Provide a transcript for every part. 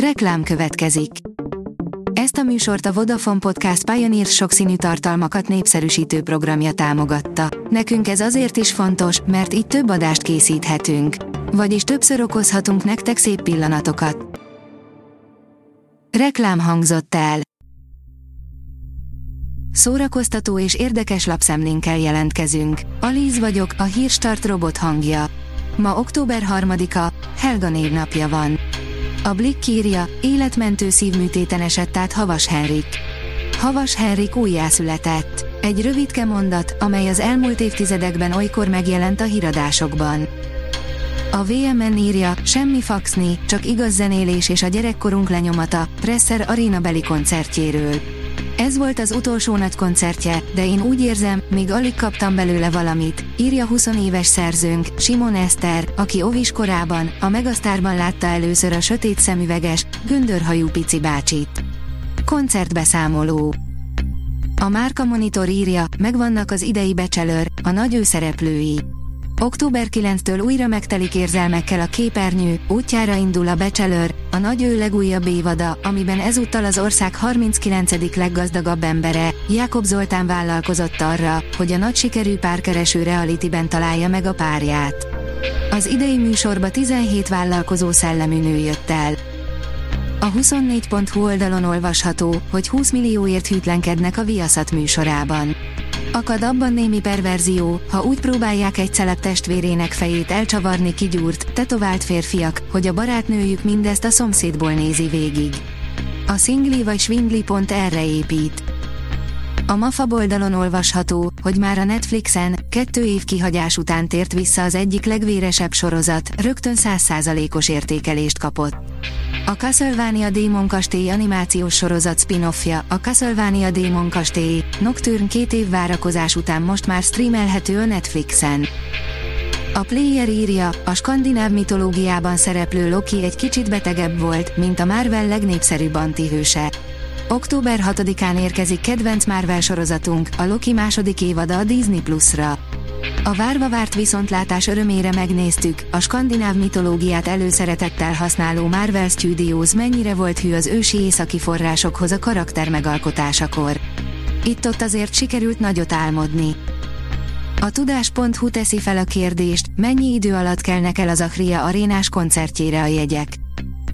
Reklám következik. Ezt a műsort a Vodafone Podcast Pioneer sokszínű tartalmakat népszerűsítő programja támogatta. Nekünk ez azért is fontos, mert így több adást készíthetünk. Vagyis többször okozhatunk nektek szép pillanatokat. Reklám hangzott el. Szórakoztató és érdekes lapszemlénkkel jelentkezünk. Alíz vagyok, a hírstart robot hangja. Ma október 3-a, Helga névnapja van. A Blick írja, életmentő szívműtéten esett át Havas Henrik. Havas Henrik újjászületett. Egy rövidke mondat, amely az elmúlt évtizedekben olykor megjelent a híradásokban. A VMN írja, semmi faxni, csak igaz zenélés és a gyerekkorunk lenyomata, Presser Arena beli koncertjéről. Ez volt az utolsó nagy koncertje, de én úgy érzem, még alig kaptam belőle valamit, írja 20 éves szerzőnk, Simon Eszter, aki ovis korában, a Megasztárban látta először a sötét szemüveges, göndörhajú pici bácsit. Koncertbeszámoló A Márka Monitor írja, megvannak az idei becselőr, a nagy szereplői. Október 9-től újra megtelik érzelmekkel a képernyő, útjára indul a Becselőr, a nagy ő legújabb évada, amiben ezúttal az ország 39. leggazdagabb embere, Jakob Zoltán vállalkozott arra, hogy a nagy sikerű párkereső realityben találja meg a párját. Az idei műsorba 17 vállalkozó szellemű nő jött el. A 24.hu oldalon olvasható, hogy 20 millióért hűtlenkednek a Viaszat műsorában. Akad abban némi perverzió, ha úgy próbálják egy celeb testvérének fejét elcsavarni kigyúrt, tetovált férfiak, hogy a barátnőjük mindezt a szomszédból nézi végig. A szingli vagy svindli pont erre épít. A MAFA oldalon olvasható, hogy már a Netflixen, kettő év kihagyás után tért vissza az egyik legvéresebb sorozat, rögtön 100%-os értékelést kapott. A Castlevania Démon Kastély animációs sorozat spin-offja, a Castlevania Démon Kastély, Nocturne két év várakozás után most már streamelhető a Netflixen. A player írja, a skandináv mitológiában szereplő Loki egy kicsit betegebb volt, mint a Marvel legnépszerűbb antihőse. Október 6-án érkezik kedvenc Marvel sorozatunk, a Loki második évada a Disney Plus-ra. A várva várt viszontlátás örömére megnéztük, a skandináv mitológiát előszeretettel használó Marvel Studios mennyire volt hű az ősi északi forrásokhoz a karakter megalkotásakor. Itt-ott azért sikerült nagyot álmodni. A tudás.hu teszi fel a kérdést, mennyi idő alatt kelnek el az Achria arénás koncertjére a jegyek.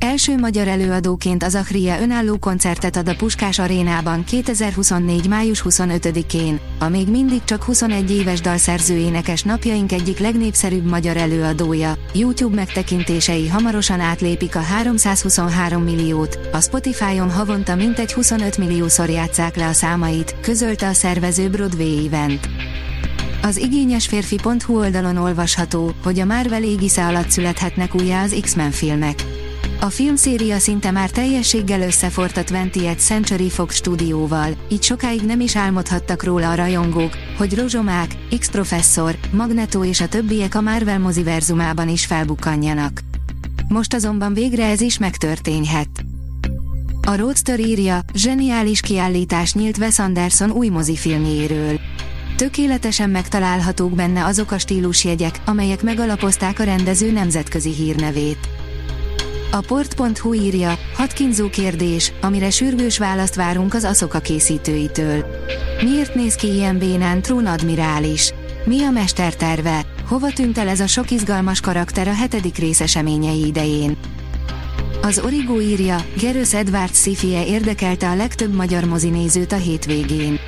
Első magyar előadóként az Achria önálló koncertet ad a Puskás arénában 2024. május 25-én, a még mindig csak 21 éves dalszerző énekes napjaink egyik legnépszerűbb magyar előadója. YouTube megtekintései hamarosan átlépik a 323 milliót, a Spotify-on havonta mintegy 25 milliószor játszák le a számait, közölte a szervező Broadway Event. Az igényes férfi.hu oldalon olvasható, hogy a Marvel égisze alatt születhetnek újjá az X-Men filmek. A filmszéria szinte már teljességgel összefort a 20th Century Fox stúdióval, így sokáig nem is álmodhattak róla a rajongók, hogy rozsomák, X-professzor, Magneto és a többiek a Marvel moziverzumában is felbukkanjanak. Most azonban végre ez is megtörténhet. A Roadster írja, zseniális kiállítás nyílt Wes Anderson új mozifilmjéről. Tökéletesen megtalálhatók benne azok a stílusjegyek, amelyek megalapozták a rendező nemzetközi hírnevét. A port.hu írja, hat kínzó kérdés, amire sürgős választ várunk az aszoka készítőitől. Miért néz ki ilyen bénán trónadmirális? Mi a mesterterve? Hova tűnt el ez a sok izgalmas karakter a hetedik rész eseményei idején? Az Origo írja, Gerős Edward Szifie érdekelte a legtöbb magyar mozinézőt a hétvégén.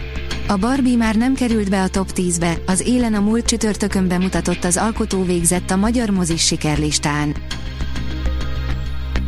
A Barbie már nem került be a top 10-be, az élen a múlt csütörtökön bemutatott az alkotó végzett a magyar mozis sikerlistán.